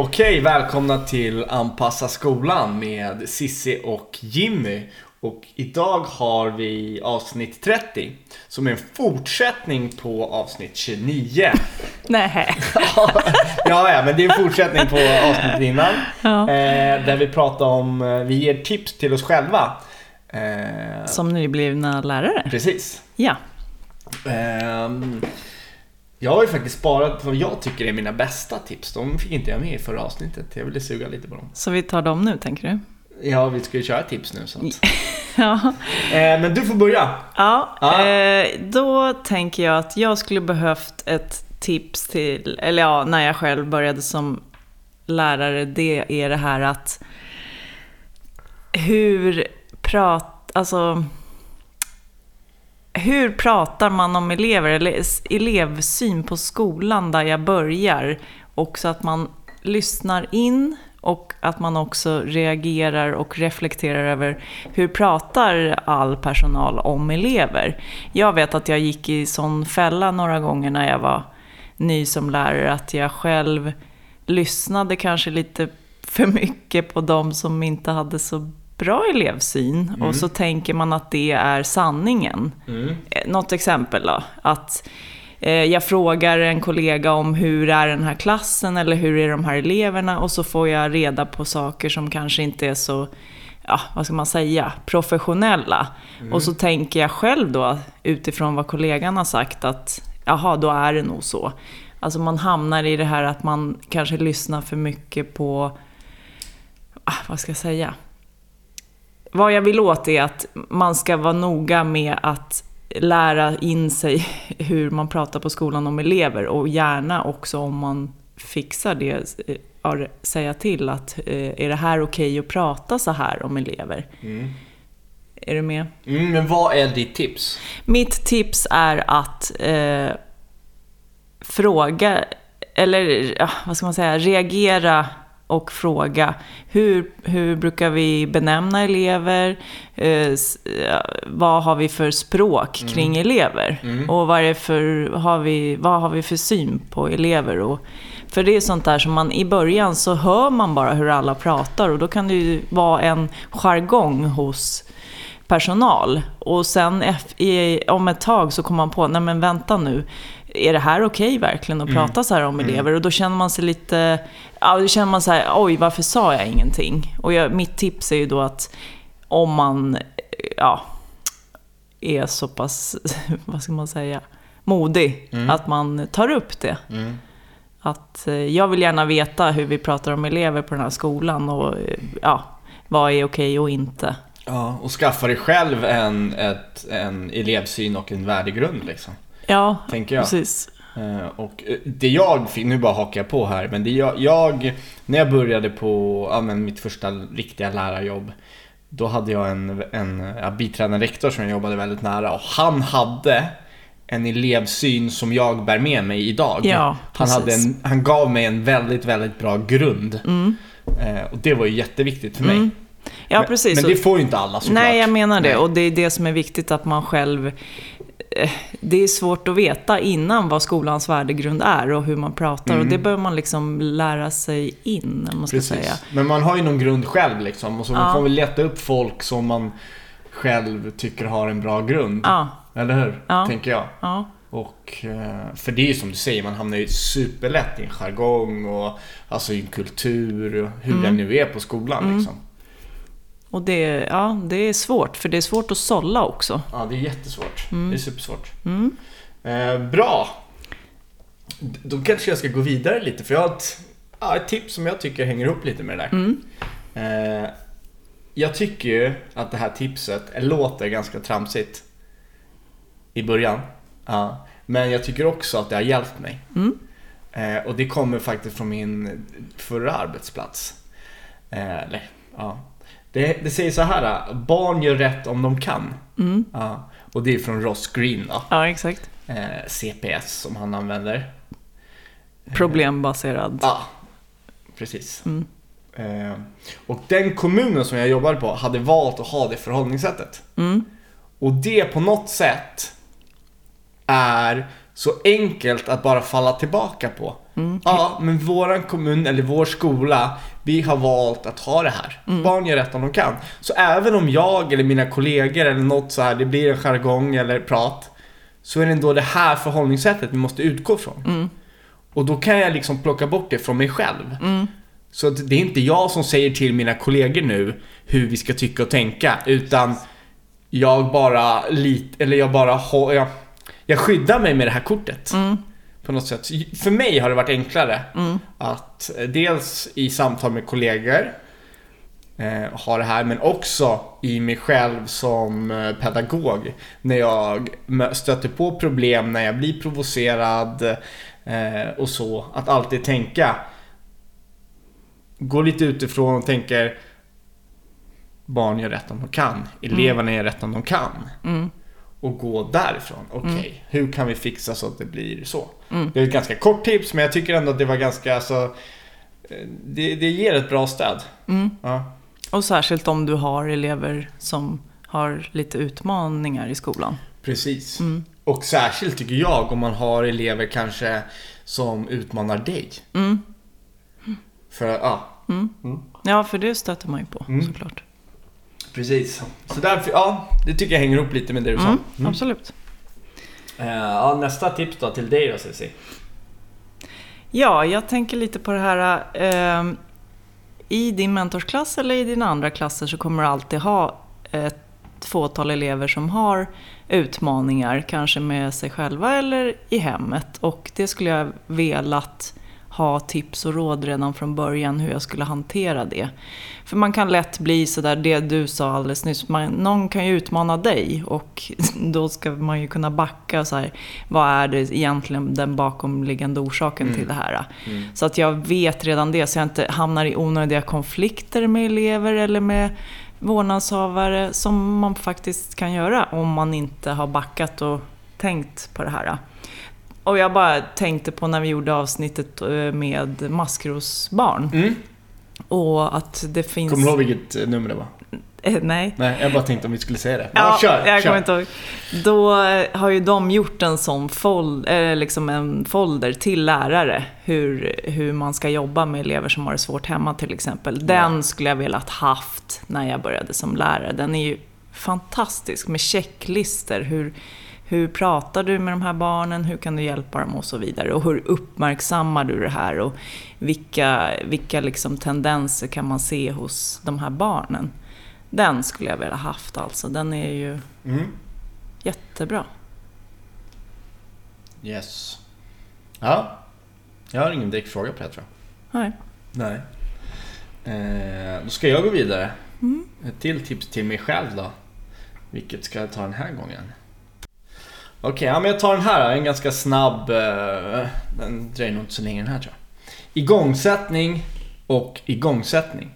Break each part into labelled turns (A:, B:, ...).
A: Okej, välkomna till Anpassa skolan med Sissi och Jimmy. Och idag har vi avsnitt 30 som är en fortsättning på avsnitt 29.
B: Nej.
A: ja, ja, men det är en fortsättning på avsnittet innan.
B: Ja.
A: Eh, där vi pratar om, eh, vi ger tips till oss själva. Eh,
B: Som nyblivna lärare.
A: Precis.
B: Ja.
A: Ehm, jag har ju faktiskt sparat vad jag tycker är mina bästa tips. De fick inte jag med i förra avsnittet. Jag ville suga lite på dem.
B: Så vi tar dem nu, tänker du?
A: Ja, vi ska ju köra tips nu så att.
B: Ja.
A: Eh, men du får börja.
B: Ja, eh, då tänker jag att jag skulle behövt ett tips till, eller ja, när jag själv började som lärare, det är det här att hur prat, alltså hur pratar man om elever, eller elevsyn på skolan där jag börjar? Och så att man lyssnar in och att man också reagerar och reflekterar över hur pratar all personal om elever? Jag vet att jag gick i sån fälla några gånger när jag var ny som lärare, att jag själv lyssnade kanske lite för mycket på de som inte hade så bra elevsyn. Och så tänker man att det är sanningen. Eh, Något exempel då, att eh, jag frågar en kollega om hur är den här klassen eller hur är de här eleverna och så får jag reda på saker som kanske inte är så, ja, vad ska man säga, professionella. Och så tänker jag själv då, utifrån vad kollegan har sagt, att jaha, då är det nog så. Alltså man hamnar i det här att man kanske lyssnar för mycket på, ah, vad ska jag säga? Vad jag vill åt är att man ska vara noga med att lära in sig hur man pratar på skolan om elever och gärna också om man fixar det, eh, säga till att eh, är det här okej att prata så här om elever? Är du med?
A: Mm, men vad är ditt tips?
B: Mitt tips är att eh, fråga, eller vad ska man säga, reagera och fråga. Hur, hur brukar vi benämna elever? Eh, vad har vi för språk kring elever? Och vad, för, har vi, vad har vi för syn på elever? Och, för det är sånt där som man i början så hör man bara hur alla pratar och då kan det ju vara en jargong hos personal. Och sen om ett tag så kommer man på, nej men vänta nu, är det här okej verkligen att prata så här om elever? Och då känner man sig lite, ja då känner man så här, oj varför sa jag ingenting? Och jag, mitt tips är ju då att om man, ja, är så pass, vad ska man säga, modig, att man tar upp det. Att eh, jag vill gärna veta hur vi pratar om elever på den här skolan och ja, vad är okej och inte.
A: Ja, och skaffa dig själv en, ett, en elevsyn och en värdegrund liksom.
B: Ja,
A: Tänker jag.
B: precis.
A: Eh, Och eh, det jag fick, nu bara hakar jag på här, men det jag, jag när jag började på ja, men mitt första riktiga lärarjobb, då hade jag en, en ja, biträdande rektor som jag jobbade väldigt nära och han hade en elevsyn som jag bär med mig idag.
B: Ja,
A: han, hade en, han gav mig en väldigt, väldigt bra grund. Eh, och det var ju jätteviktigt för mig.
B: Mm. Ja,
A: men,
B: precis.
A: Men det får ju inte alla såklart.
B: Nej, jag menar det.
A: Nej.
B: Och det är det som är viktigt att man själv... eh, Det är svårt att veta innan vad skolans värdegrund är och hur man pratar. Och det behöver man liksom lära sig in, man ska säga.
A: Precis. Men man har ju någon grund själv liksom. Och så
B: Ja.
A: får man leta upp folk som man själv tycker har en bra grund.
B: Ja,
A: Eller hur?
B: Ja.
A: Tänker jag.
B: ja,
A: Och, eh, för det är ju som du säger, man hamnar ju superlätt i en jargong och alltså i en kultur och hur
B: Mm.
A: den nu är på skolan liksom.
B: Och det, ja, det är svårt. För det är svårt att sålla också.
A: Ja, det är jättesvårt.
B: Mm.
A: Det är supersvårt. Eh, bra! Då kanske jag ska gå vidare lite för jag har ett, ja, ett tips som jag tycker hänger ihop lite med det där.
B: Mm.
A: Eh, jag tycker ju att det här tipset låter ganska tramsigt i början. Ja. Men jag tycker också att det har hjälpt mig.
B: Mm.
A: Eh, och det kommer faktiskt från min förra arbetsplats. Eh, eller, ja. Det, det säger så här, barn gör rätt om de kan.
B: Mm.
A: Ja. Och det är från Ross Green då.
B: Ja, exakt.
A: Eh, CPS som han använder.
B: Problembaserad.
A: Ja, precis.
B: Mm.
A: Eh, och den kommunen som jag jobbade på hade valt att ha det förhållningssättet.
B: Mm.
A: Och det på något sätt är så enkelt att bara falla tillbaka på. Ja, men våran kommun eller vår skola, vi har valt att ha det här. Barn gör rätt om de kan. Så även om jag eller mina kollegor eller något så här, det blir en jargong eller prat, så är det ändå det här förhållningssättet vi måste utgå från. Och då kan jag liksom plocka bort det från mig själv. Så att det är inte jag som säger till mina kollegor nu hur vi ska tycka och tänka, utan jag bara lit, eller jag bara jag, jag skyddar mig med det här kortet. På något sätt. För mig har det varit enklare att eh, dels i samtal med kollegor eh, ha det här, men också i mig själv som eh, pedagog. När jag stöter på problem, när jag blir provocerad eh, och så. Att alltid tänka, gå lite utifrån och tänker barn gör rätt om de kan, eleverna gör rätt om de kan. Och gå därifrån. Okej, hur kan vi fixa så att det blir så? Det är ett ganska kort tips, men jag tycker ändå att det var ganska, alltså, eh, det, det ger ett bra stöd. Ja.
B: Och särskilt om du har elever som har lite utmaningar i skolan.
A: Precis. Och särskilt tycker jag om man har elever kanske som utmanar dig. För att, ja.
B: Ja, för det stöter man ju på
A: Mm.
B: såklart.
A: Precis. Så därför, ja, det tycker jag hänger ihop lite med det du sa.
B: Mm,
A: Mm.
B: Absolut.
A: Eh, ja, nästa tips då till dig då Cissi.
B: Ja, jag tänker lite på det här. Eh, I din mentorsklass eller i dina andra klasser så kommer du alltid ha ett fåtal elever som har utmaningar, kanske med sig själva eller i hemmet. Och det skulle jag velat ha tips och råd redan från början hur jag skulle hantera det. För man kan lätt bli sådär, det du sa alldeles nyss, man, någon kan ju utmana dig och då ska man ju kunna backa och så här, vad är det egentligen den bakomliggande orsaken till det här? Så att jag vet redan det, så jag inte hamnar i onödiga konflikter med elever eller med vårdnadshavare som man faktiskt kan göra om man inte har backat och tänkt på det här. Och jag bara tänkte på när vi gjorde avsnittet eh, med maskrosbarn.
A: Mm.
B: Och att det finns...
A: Kommer du ihåg vilket eh, nummer det var?
B: Eh, nej.
A: Nej, jag bara tänkte om vi skulle säga det.
B: Ja,
A: kör,
B: jag
A: kör.
B: kommer inte ihåg. Då har ju de gjort en sån fol eh, liksom en folder till lärare. Hur, hur man ska jobba med elever som har det svårt hemma till exempel. Den skulle jag velat haft när jag började som lärare. Den är ju fantastisk med checklister. Hur, hur pratar du med de här barnen? Hur kan du hjälpa dem? Och så vidare. Och hur uppmärksammar du det här? Och vilka, vilka liksom tendenser kan man se hos de här barnen? Den skulle jag vilja haft alltså. Den är ju
A: Mm.
B: jättebra.
A: Yes. Ja. Jag har ingen direkt fråga på det tror jag.
B: Nej.
A: Nej. Eh, då ska jag gå vidare. Ett till tips till mig själv då. Vilket ska jag ta den här gången? Okej, ja, men jag tar den här. En ganska snabb. Eh, den dröjer nog inte så länge den här tror jag. Igångsättning och igångsättning.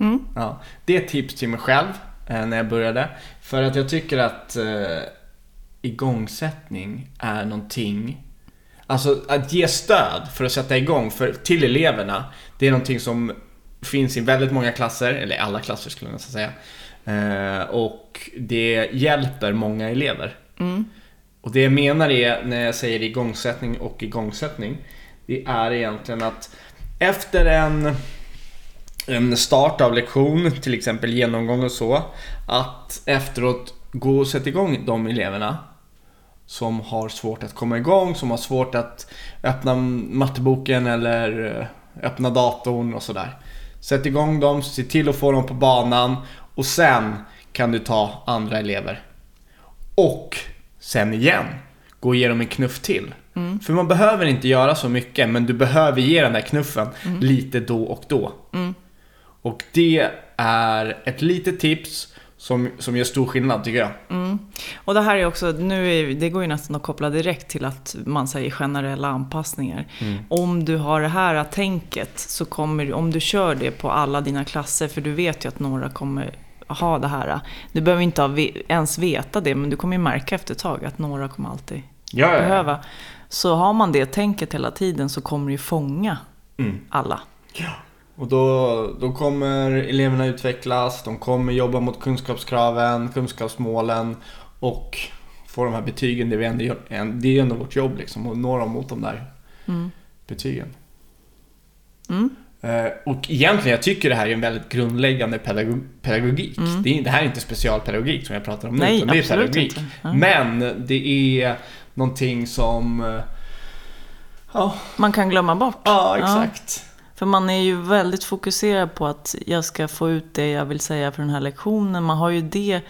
B: Mm.
A: Ja, det är ett tips till mig själv eh, när jag började. För att jag tycker att eh, igångsättning är någonting Alltså att ge stöd för att sätta igång för, till eleverna Det är någonting som finns i väldigt många klasser, eller alla klasser skulle jag nästan säga eh, Och det hjälper många elever
B: Mm
A: och det jag menar är när jag säger igångsättning och igångsättning Det är egentligen att efter en, en start av lektion, till exempel genomgång och så Att efteråt gå och sätta igång de eleverna som har svårt att komma igång, som har svårt att öppna matteboken eller eh, öppna datorn och sådär. Sätt igång dem, se till att få dem på banan och sen kan du ta andra elever. Och sen igen, gå och ge dem en knuff till. För man behöver inte göra så mycket, men du behöver ge den där knuffen lite då och då. Och det är ett litet tips som, som gör stor skillnad tycker jag.
B: Och det här är också, nu är, det går ju nästan att koppla direkt till att man säger generella anpassningar. Om du har det här tänket så kommer om du kör det på alla dina klasser, för du vet ju att några kommer ha det här. Du behöver inte ha, ens veta det, men du kommer ju märka efter ett tag att några kommer alltid
A: Ja, ja, ja.
B: behöva. Så har man det tänket hela tiden så kommer det ju fånga
A: Mm.
B: alla.
A: Och då, då kommer eleverna utvecklas, de kommer jobba mot kunskapskraven, kunskapsmålen och få de här betygen, det är, ändå, det är ändå vårt jobb liksom, att nå dem mot de där
B: Mm.
A: betygen.
B: Mm.
A: Eh, Och egentligen, jag tycker det här är en väldigt grundläggande pedago- pedagogik.
B: Mm.
A: Det, är, det här är inte specialpedagogik som jag pratar om nu,
B: Nej,
A: utan det är pedagogik.
B: Ja.
A: Men det är någonting som... eh, Ja,
B: Man kan glömma bort.
A: ja exakt.
B: För man är ju väldigt fokuserad på att jag ska få ut det jag vill säga för den här lektionen. Man har ju det,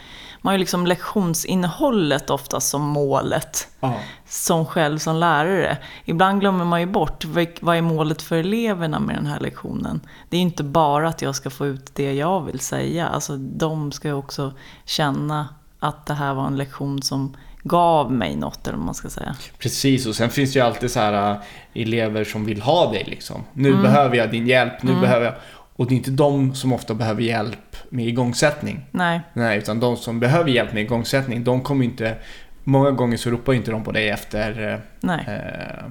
B: man har liksom lektionsinnehållet oftast som målet.
A: Ja.
B: Som själv som lärare. Ibland glömmer man ju bort vad är målet för eleverna med den här lektionen. Det är ju inte bara att jag ska få ut det jag vill säga. Alltså de ska ju också känna att det här var en lektion som gav mig något, eller vad man ska säga.
A: Precis, och sen finns det ju alltid så här äh, elever som vill ha dig liksom. Nu
B: Mm.
A: behöver jag din hjälp, nu behöver jag... Och det är inte de som ofta behöver hjälp med igångsättning.
B: Nej,
A: Nej, utan de som behöver hjälp med igångsättning, de kommer inte... Många gånger så ropar inte de på dig efter eh, eh,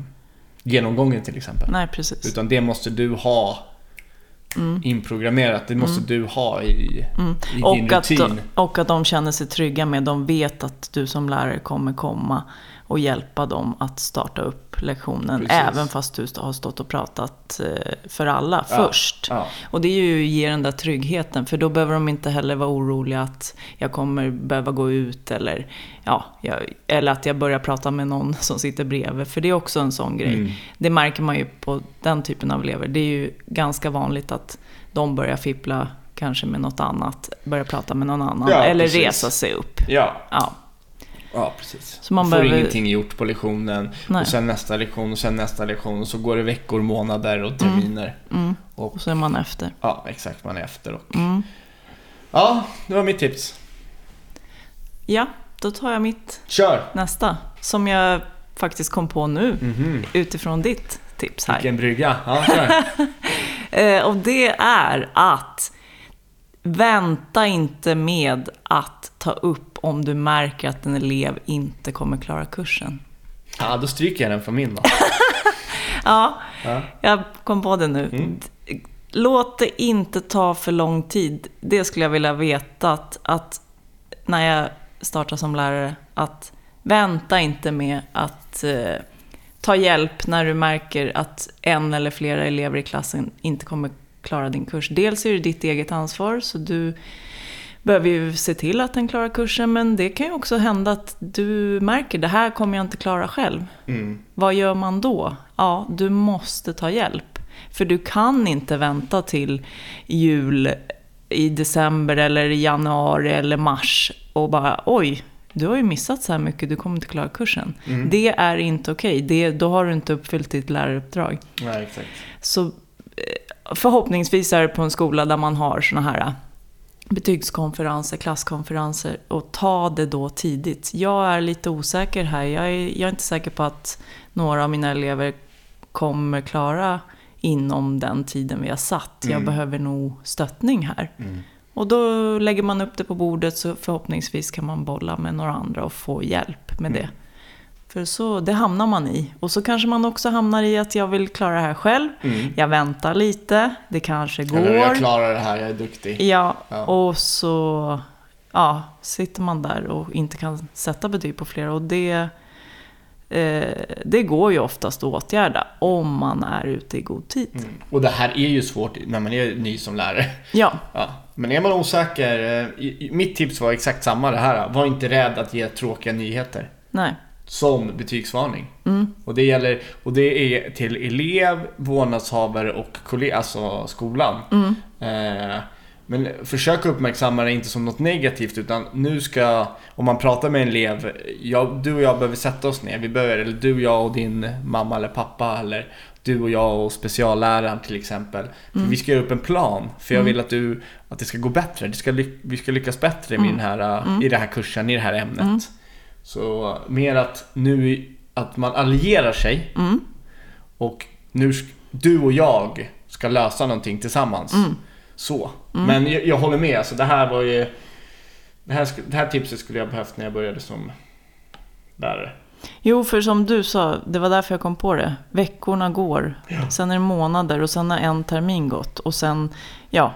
A: genomgången till exempel.
B: nej precis.
A: Utan det måste du ha
B: Mm.
A: inprogrammerat. Det måste du ha i, i din
B: Och att,
A: rutin.
B: och att de känner sig trygga med, de vet att du som lärare kommer komma och hjälpa dem att starta upp lektionen.
A: Precis.
B: Även fast du har stått och pratat eh, för alla
A: Ja.
B: först.
A: Ja,
B: Och det är ju ger den där tryggheten, för då behöver de inte heller vara oroliga att jag kommer behöva gå ut eller, ja, jag, eller att jag börjar prata med någon som sitter bredvid. För det är också en sån grej.
A: Mm.
B: Det märker man ju på den typen av elever. Det är ju ganska vanligt att de börjar fippla kanske med något annat, börjar prata med någon annan
A: Ja,
B: eller
A: precis.
B: resa sig upp.
A: ja,
B: Ja,
A: ja, precis.
B: Så man
A: får
B: behöver-
A: ingenting gjort på lektionen.
B: Nej.
A: Och sen nästa lektion och sen nästa lektion. Och så går det veckor, månader och terminer.
B: mm.
A: Och
B: och så är man efter.
A: ja, exakt, man är efter. Och,
B: Mm.
A: ja, det var mitt tips.
B: Ja, då tar jag mitt
A: Kör!
B: nästa, som jag faktiskt kom på nu
A: Mhm.
B: utifrån ditt tips här.
A: Vilken brygga. Ja, kör.
B: Eh, och det är att vänta inte med att ta upp om du märker att en elev inte kommer klara kursen.
A: ja, då stryker jag den från min då.
B: Ja,
A: Ja.
B: jag kom på det nu.
A: Mm.
B: Låt det inte ta för lång tid. Det skulle jag vilja veta att, att när jag startar som lärare, att vänta inte med att eh, ta hjälp när du märker att en eller flera elever i klassen inte kommer klara din kurs. Dels är det ditt eget ansvar, så du behöver ju se till att den klarar kursen, men det kan ju också hända att du märker det här kommer jag inte klara själv.
A: Mm.
B: Vad gör man då? Ja, du måste ta hjälp. För du kan inte vänta till jul i december eller i januari eller mars och bara oj, du har ju missat så här mycket, du kommer inte klara kursen.
A: Mm.
B: Det är inte okej, Det då har du inte uppfyllt ditt läraruppdrag.
A: Nej, exakt.
B: Så eh, förhoppningsvis är det på en skola där man har såna här betygskonferenser, klasskonferenser och ta det då tidigt. Jag är lite osäker här. Jag är, jag är inte säker på att några av mina elever kommer klara inom den tiden vi har satt. Jag
A: Mm.
B: behöver nog stöttning här.
A: Mm.
B: Och då lägger man upp det på bordet så förhoppningsvis kan man bolla med några andra och få hjälp med det. För så, det hamnar man i. Och så kanske man också hamnar i att jag vill klara det här själv.
A: Mm.
B: Jag väntar lite, det kanske går.
A: Eller jag klarar det här, jag är duktig.
B: Ja,
A: Ja.
B: och så ja, sitter man där och inte kan sätta betyg på flera. Och det, eh, det går ju oftast att åtgärda om man är ute i god tid.
A: Mm. Och det här är ju svårt när man är ny som lärare.
B: Ja,
A: Ja. Men är man osäker, eh, mitt tips var exakt samma det här. Var inte rädd att ge tråkiga nyheter.
B: nej.
A: Som betygsvarning.
B: Mm.
A: Och det gäller, och det är till elev, vårdnadshavare och kollega, alltså skolan.
B: Mm.
A: Eh, men försök uppmärksamma det inte som något negativt utan nu ska, om man pratar med en elev, jag, du och jag behöver sätta oss ner. Vi behöver, eller du, jag och din mamma eller pappa eller du och jag och specialläraren till exempel. För vi ska göra upp en plan. För jag vill att, du, att det ska gå bättre. Det ska vi ska lyckas bättre med den här, uh, i den här kursen, i det här ämnet. Så mer att nu att man allierar sig
B: Mm.
A: och nu du och jag ska lösa någonting tillsammans.
B: Mm.
A: Så. Men jag, jag håller med, alltså det här var ju det här, det här tipset skulle jag behövt när jag började som lärare.
B: Jo, för som du sa, det var därför jag kom på det. Veckorna går, sen är det månader och sen har en termin gått. Och sen, ja,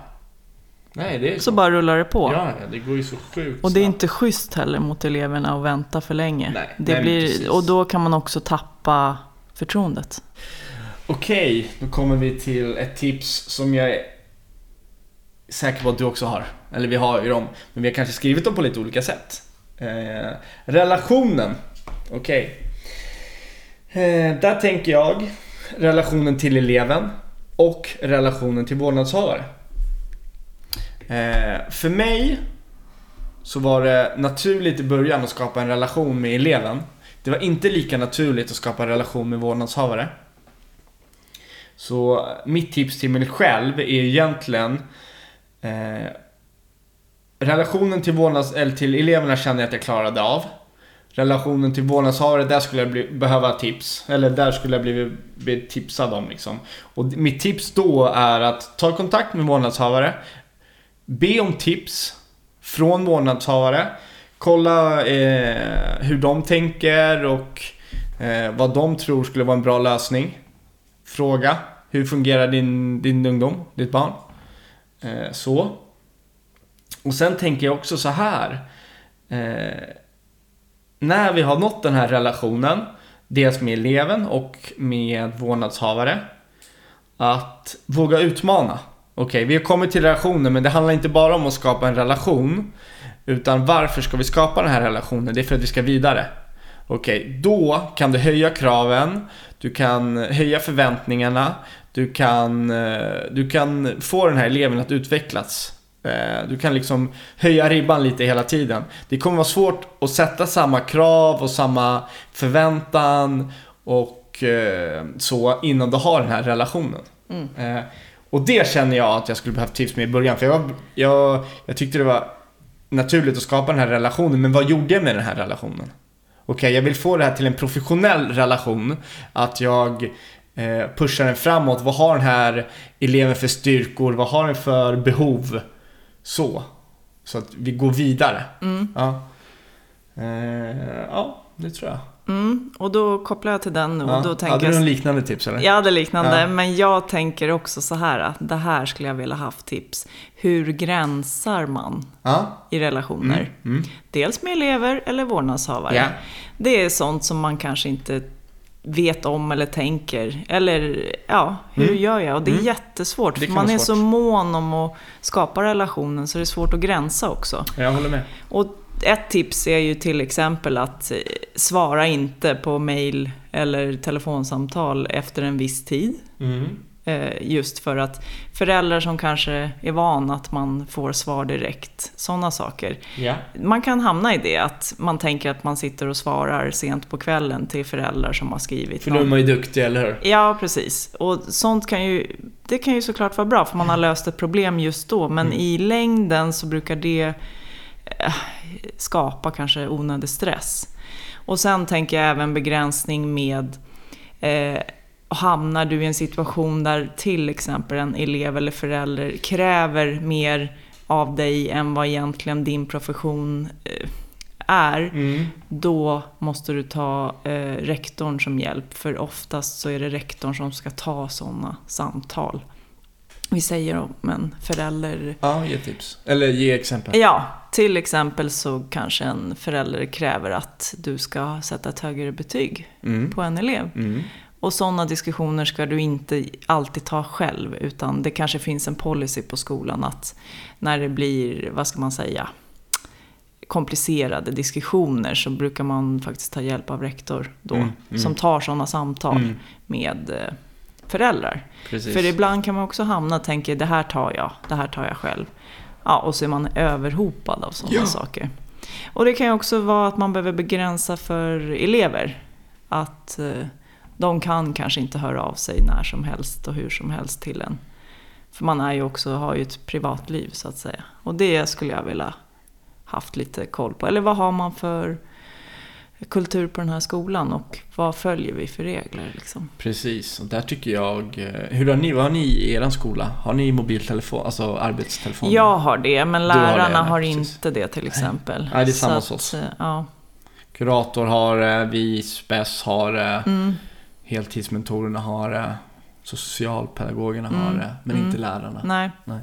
A: Nej, det är så.
B: Så bara rullar det på.
A: Ja, det går ju så sjukt
B: Och det är
A: snabbt.
B: inte schysst heller mot eleverna att vänta för länge.
A: Nej,
B: det
A: nej,
B: blir,
A: precis.
B: och då kan man också tappa förtroendet.
A: Okej, då kommer vi till ett tips som jag är säker på att du också har. Eller vi har ju dem, men vi har kanske skrivit dem på lite olika sätt. Eh, relationen. Okej. Eh, där tänker jag relationen till eleven och relationen till vårdnadshavare. Eh, för mig så var det naturligt i början att skapa en relation med eleven. Det var inte lika naturligt att skapa en relation med vårdnadshavare. Så mitt tips till mig själv är egentligen eh, Relationen till, vårdnads, eller till eleverna kände jag att jag klarade av. Relationen till vårdnadshavare, där skulle jag bli, behöva tips. Eller där skulle jag bli, bli tipsad om liksom. Och mitt tips då är att ta kontakt med vårdnadshavare. Be om tips från vårdnadshavare. Kolla eh, hur de tänker och eh, vad de tror skulle vara en bra lösning. Fråga. Hur fungerar din, din ungdom, ditt barn? Eh, så. Och sen tänker jag också så här. Eh, när vi har nått den här relationen, dels med eleven och med vårdnadshavare, att våga utmana. Okej, vi har kommit till relationen, men det handlar inte bara om att skapa en relation, utan varför ska vi skapa den här relationen? Det är för att vi ska vidare. Okej, då kan du höja kraven, du kan höja förväntningarna, du kan, eh, du kan få den här eleven att utvecklas. Eh, Du kan liksom höja ribban lite hela tiden. Det kommer vara svårt att sätta samma krav och samma förväntan och eh, så innan du har den här relationen. Eh, Och det känner jag att jag skulle behövt tips med i början. För jag, jag, jag tyckte det var naturligt att skapa den här relationen, men vad gjorde jag med den här relationen? Okej, jag vill få det här till en professionell relation. Att jag eh, pushar den framåt. Vad har den här eleven för styrkor? Vad har den för behov? Så. Så att vi går vidare. Ja. Eh, ja, det tror jag.
B: Mm, och då kopplar jag till den och
A: Ja.
B: då tänker
A: Hade du någon liknande tips eller?
B: Jag hade liknande,
A: Ja.
B: men jag tänker också så här att det här skulle jag vilja haft tips. Hur gränsar man
A: Ja.
B: i relationer?
A: Mm.
B: Dels med elever eller vårdnadshavare.
A: Ja.
B: Det är sånt som man kanske inte vet om eller tänker. Eller ja, hur
A: Mm.
B: gör jag? Och det är
A: Mm.
B: jättesvårt.
A: Det
B: För man är
A: svårt.
B: så mån om att skapa relationen så det är svårt att gränsa också.
A: Jag håller med.
B: Och ett tips är ju till exempel att eh, svara inte på mail eller telefonsamtal efter en viss tid.
A: Mm.
B: Eh, Just för att föräldrar som kanske är vana att man får svar direkt, sådana saker.
A: Ja.
B: Man kan hamna i det, att man tänker att man sitter och svarar sent på kvällen till föräldrar som har skrivit
A: För då är man ju duktig, eller hur?
B: Ja, precis. Och sånt kan ju, det kan ju såklart vara bra, för man har löst ett problem just då. Men
A: Mm.
B: i längden så brukar det skapa kanske onödig stress. Och sen tänker jag även begränsning med eh, Hamnar du i en situation där till exempel en elev eller förälder kräver mer av dig än vad egentligen din profession eh, är,
A: Mm.
B: då måste du ta eh, rektorn som hjälp. För oftast så är det rektorn som ska ta sådana samtal. Vi säger om en förälder...
A: Ja, ge tips. Eller ge exempel.
B: Ja, till exempel så kanske en förälder kräver att du ska sätta ett högre betyg
A: Mm.
B: på en elev.
A: Mm.
B: Och sådana diskussioner ska du inte alltid ta själv, utan det kanske finns en policy på skolan att när det blir, vad ska man säga, komplicerade diskussioner så brukar man faktiskt ta hjälp av rektor då,
A: Mm, mm.
B: som tar sådana samtal
A: Mm.
B: med eh, föräldrar.
A: Precis.
B: För ibland kan man också hamna och tänka, det här tar jag, det här tar jag själv. Ja, och så är man överhopad av sådana
A: Ja.
B: saker. Och det kan ju också vara att man behöver begränsa för elever. Att eh, de kan kanske inte höra av sig när som helst och hur som helst till en. För man är ju också, har ju ett privatliv så att säga. Och det skulle jag vilja haft lite koll på. Eller vad har man för kultur på den här skolan och vad följer vi för regler liksom?
A: Precis, och där tycker jag... eh, Hur har ni, vad har ni i er skola? Har ni mobiltelefon, alltså arbetstelefon?
B: Jag har det, men
A: Du har det,
B: lärarna har inte det till exempel.
A: Nej, det är samma hos oss.
B: eh, Ja.
A: Kurator har det, vi SPES har det,
B: Mm.
A: heltidsmentorerna har det, socialpedagogerna har
B: Mm,
A: det, men
B: mm.
A: inte lärarna.
B: Nej.
A: Nej.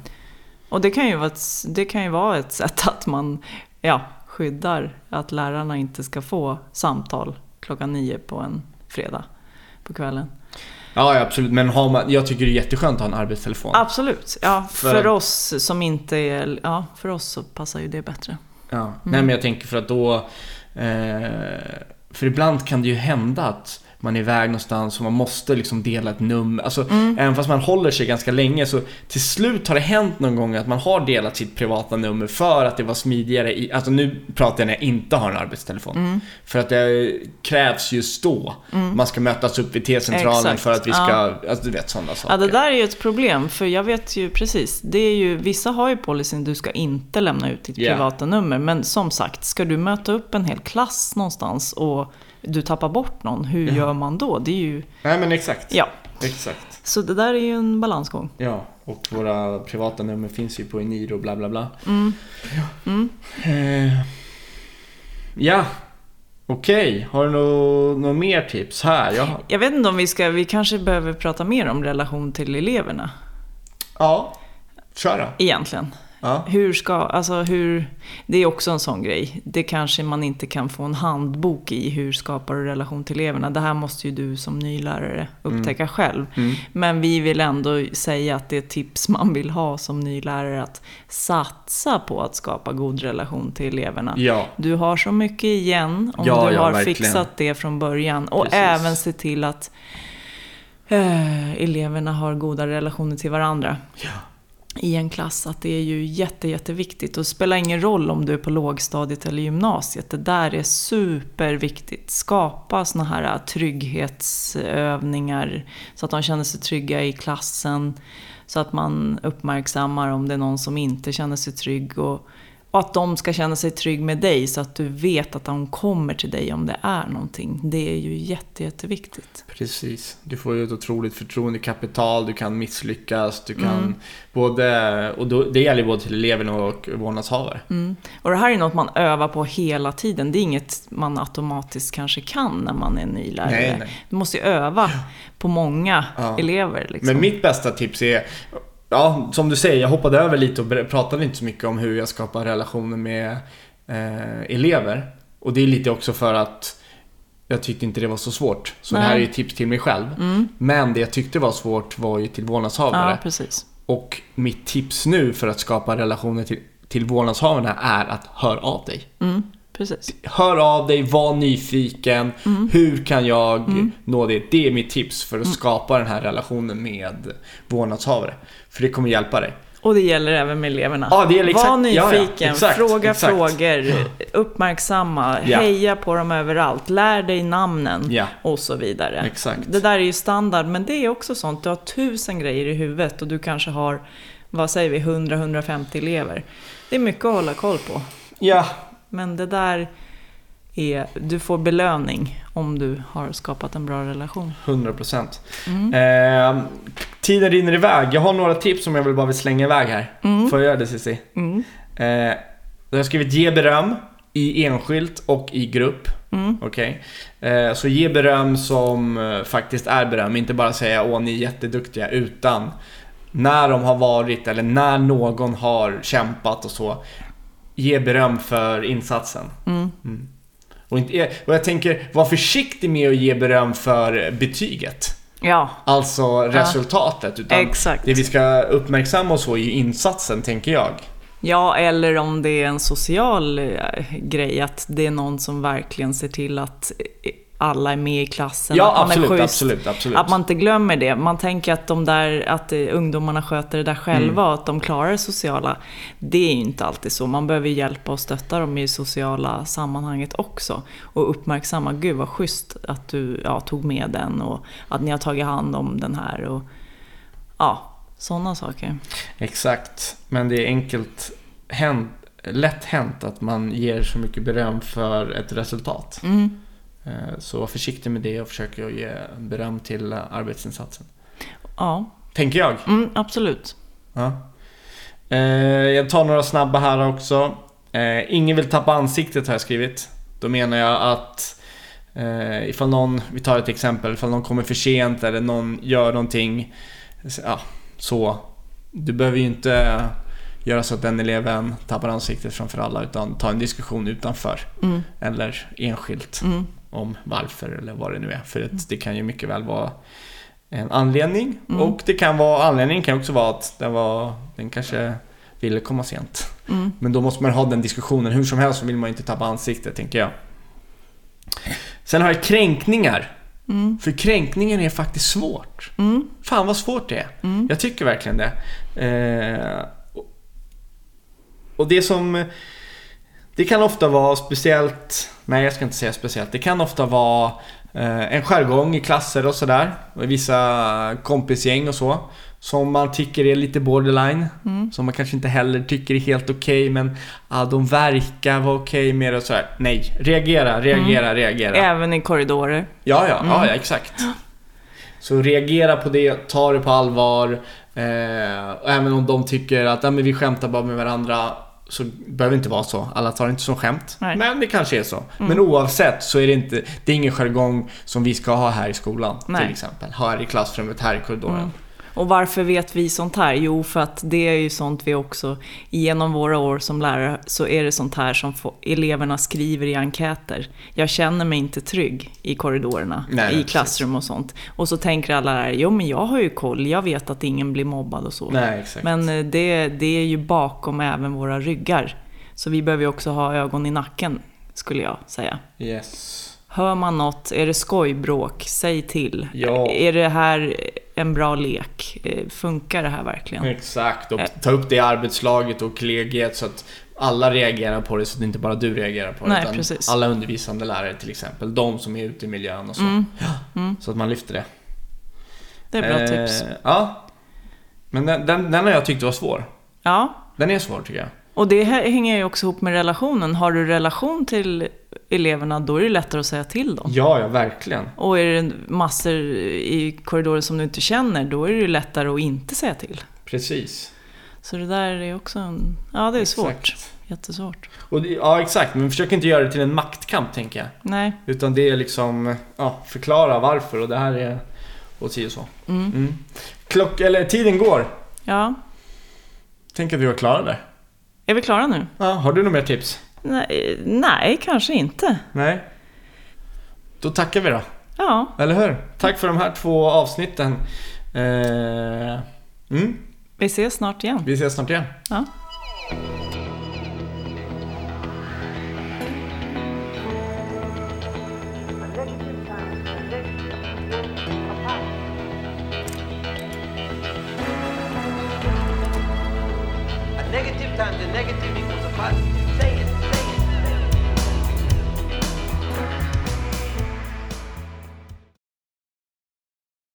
B: Och det kan ju vara ett, det kan ju vara ett sätt att man ja, skyddar att lärarna inte ska få samtal klockan nio på en fredag på kvällen.
A: Ja, absolut. Men har man, jag tycker det är jätteskönt att ha en arbetstelefon.
B: Absolut. Ja, för,
A: För-
B: oss som inte är... Ja, för oss så passar ju det bättre.
A: Ja.
B: Mm.
A: Nej, men jag tänker för att då... Eh, för ibland kan det ju hända att man är iväg någonstans och man måste liksom dela ett nummer. Alltså,
B: Mm.
A: även fast man håller sig ganska länge så till slut har det hänt någon gång att man har delat sitt privata nummer för att det var smidigare i... Alltså nu pratar jag när jag inte har en arbetstelefon.
B: Mm.
A: För att det krävs just då. Man ska mötas upp vid T-centralen
B: Exakt.
A: för att vi ska...
B: Ja.
A: Alltså du vet sådana saker.
B: Ja, det där är ju ett problem. För jag vet ju precis. Det är ju, vissa har ju policyn du ska inte lämna ut ditt
A: Ja.
B: privata nummer. Men som sagt, ska du möta upp en hel klass någonstans och du tappar bort någon, hur
A: Ja.
B: gör man då? Det är ju...
A: Nej men exakt.
B: Ja,
A: Exakt.
B: så det där är ju en balansgång.
A: Ja, och våra privata nummer finns ju på Eniro och bla bla bla.
B: Mm. Mm.
A: Eh, ja, okej. Har du något nå mer tips här? Jag,
B: Jag vet inte om vi ska, vi kanske behöver prata mer om relation till eleverna
A: ja, kör då.
B: egentligen.
A: Ja.
B: Hur ska, alltså hur, det är också en sån grej. Det kanske man inte kan få en handbok i, hur skapar du relation till eleverna? Det här måste ju du som ny lärare upptäcka själv.
A: Mm.
B: Men vi vill ändå säga att det är tips man vill ha som ny lärare, att satsa på att skapa god relation till eleverna.
A: Ja,
B: Du har så mycket igen om
A: Ja,
B: du har
A: verkligen.
B: fixat det från början. Och
A: Precis.
B: även se till att eh, eleverna har goda relationer till varandra i en klass. Att det är ju jätte, jätteviktigt. Och det spelar ingen roll om du är på lågstadiet eller gymnasiet. Det där är superviktigt. Skapa såna här trygghetsövningar så att de känner sig trygga i klassen. Så att man uppmärksammar om det är någon som inte känner sig trygg. Och, och att de ska känna sig trygg med dig så att du vet att de kommer till dig om det är någonting. Det är ju jätte, jätteviktigt.
A: Precis. Du får ju ett otroligt förtroendekapital, du kan misslyckas, du kan
B: Mm.
A: både... Och då, det gäller både till eleverna och vårdnadshavare.
B: Mm. Och det här är något man övar på hela tiden. Det är inget man automatiskt kanske kan när man är ny lärare.
A: Nej, nej.
B: Du måste ju öva på många
A: Ja.
B: elever. Liksom.
A: Men mitt bästa tips är, ja som du säger, jag hoppade över lite och pratade inte så mycket om hur jag skapar relationer med eh, elever. Och det är lite också för att jag tyckte inte det var så svårt. Så det här är
B: Nej.
A: ju tips till mig själv.
B: Mm.
A: Men det jag tyckte var svårt var ju till vårdnadshavare.
B: Ja, precis.
A: Och mitt tips nu för att skapa relationer till, till vårdnadshavarna är att hör av dig.
B: Mm, precis.
A: Hör av dig, var nyfiken.
B: Mm.
A: Hur kan jag nå det? Det är mitt tips för att skapa den här relationen med vårdnadshavare. För det kommer hjälpa dig.
B: Och det gäller även med eleverna.
A: Ja, det gäller
B: Var
A: exakt- ja, ja,
B: nyfiken,
A: exakt,
B: fråga
A: exakt.
B: frågor, uppmärksamma,
A: Ja.
B: heja på dem överallt, lär dig namnen
A: Ja.
B: och så vidare.
A: Exakt.
B: Det där är ju standard, men det är också sånt. Du har tusen grejer i huvudet och du kanske har, vad säger vi, 100-150 elever. Det är mycket att hålla koll på.
A: Ja,
B: Men det där är, du får belöning om du har skapat en bra relation.
A: 100 procent.
B: Mm.
A: Eh, tiden rinner iväg. Jag har några tips som jag vill bara vill slänga iväg här.
B: Mm.
A: Får jag göra det Cissi?
B: Mm.
A: Eh, jag har skrivit ge beröm i enskilt och i grupp.
B: Mm.
A: Okej. Eh, så ge beröm som eh, faktiskt är beröm. Inte bara säga åh ni är jätteduktiga. Utan när de har varit eller när någon har kämpat och så. Ge beröm för insatsen.
B: Mm.
A: Och, inte, och jag tänker, var försiktig med att ge beröm för betyget.
B: Ja,
A: Alltså resultatet. Utan
B: exakt.
A: det vi ska uppmärksamma oss på är ju insatsen, tänker jag.
B: Ja, eller om det är en social eh, grej, att det är någon som verkligen ser till att eh, alla är med i klassen,
A: Ja,
B: att man
A: absolut,
B: schysst.
A: absolut, absolut.
B: Att man inte glömmer det. Man tänker att, de där, att eh, ungdomarna sköter det där själva
A: Mm.
B: och att de klarar det sociala. Det är ju inte alltid så. Man behöver hjälpa och stötta dem i sociala sammanhanget också. Och uppmärksamma, gud vad schysst att du ja, tog med den och att ni har tagit hand om den här. Och, ja, sådana saker.
A: Exakt, men det är enkelt hänt, lätt hänt att man ger så mycket beröm för ett resultat.
B: Mm.
A: Eh, Så var försiktig med det och försök att ge beröm till eh, arbetsinsatsen.
B: Ja,
A: Tänker jag.
B: mm, absolut.
A: Ja. Eh, Jag tar några snabba här också. Ingen vill tappa ansiktet har jag skrivit. Då menar jag att eh, ifall någon, vi tar ett exempel, ifall någon kommer för sent eller någon gör någonting. Ja, så. Du behöver ju inte göra så att den eleven tappar ansiktet framför alla utan ta en diskussion utanför.
B: Mm.
A: Eller enskilt
B: Mm.
A: Om varför eller vad det nu är. För att det kan ju mycket väl vara en anledning.
B: Mm.
A: Och det kan vara, anledningen kan också vara att den, var, den kanske ville komma sent.
B: Mm.
A: Men då måste man ha den diskussionen. Hur som helst så vill man ju inte tappa ansiktet, tänker jag. Sen har jag kränkningar.
B: Mm.
A: För kränkningen är faktiskt svårt.
B: Mm.
A: Fan vad svårt det är.
B: Mm.
A: Jag tycker verkligen det. Eh, och- och det som... Det kan ofta vara speciellt... Nej, jag ska inte säga speciellt. Det kan ofta vara eh, en jargong i klasser och sådär. Vissa kompisgäng och så. Som man tycker är lite borderline.
B: Mm.
A: Som man kanske inte heller tycker är helt okej men ah, de verkar vara okej med det och sådär. Nej, reagera, reagera, reagera.
B: Även i korridorer.
A: Ja, ja,
B: Mm.
A: ja, ja, exakt. Så reagera på det, ta det på allvar. Eh, även om de tycker att ah, men vi skämtar bara med varandra så behöver det inte vara så. Alla tar det inte som skämt.
B: Nej.
A: Men det kanske är så.
B: Mm.
A: Men oavsett så är det inte, det är ingen jargong som vi ska ha här i skolan
B: Nej.
A: till exempel. Här i klassrummet, här i korridoren.
B: Mm. Och varför vet vi sånt här? Jo, för att det är ju sånt vi också, genom våra år som lärare, så är det sånt här som eleverna skriver i enkäter. Jag känner mig inte trygg i korridorerna,
A: Nej,
B: i klassrum och sånt. Och så tänker alla lärare, jo men jag har ju koll, jag vet att ingen blir mobbad och så.
A: Nej, exakt.
B: Men eh, det, det är ju bakom även våra ryggar. Så vi behöver ju också ha ögon i nacken, skulle jag säga.
A: Yes.
B: Hör man något, är det skojbråk, säg till.
A: Ja.
B: Är det här en bra lek? Eh, Funkar det här verkligen?
A: Exakt, och
B: Eh.
A: ta upp det i arbetslaget och kollegiet så att alla reagerar på det så att inte bara du reagerar på det.
B: Nej,
A: utan
B: precis.
A: alla undervisande lärare till exempel, de som är ute i miljön och så.
B: Mm. Mm.
A: Så att man lyfter det.
B: Det är bra tips.
A: Eh, Ja. Men den, den, den har jag tyckt var svår.
B: Ja,
A: Den är svår tycker jag.
B: Och det hänger ju också ihop med relationen. Har du relation till eleverna, då är det lättare att säga till dem.
A: Ja, ja, verkligen.
B: Och är det massor i korridoren som du inte känner, då är det lättare att inte säga till.
A: Precis.
B: Så det där är också en... Ja, det är svårt.
A: Exakt.
B: Jättesvårt.
A: Och det, ja, exakt. Men försök inte göra det till en maktkamp, tänker jag.
B: Nej.
A: Utan det är liksom, ja, förklara varför och det här är och si och så.
B: Mm.
A: Mm. Klock, eller tiden går.
B: Ja.
A: Tänk att vi var klara där.
B: Är vi klara nu?
A: Ja, har du några mer tips?
B: Nej, nej kanske inte.
A: Nej. Då tackar vi då.
B: Ja,
A: Eller hur? Tack för de här två avsnitten. Eh, mm,
B: vi ses snart igen.
A: vi ses snart igen.
B: Ja.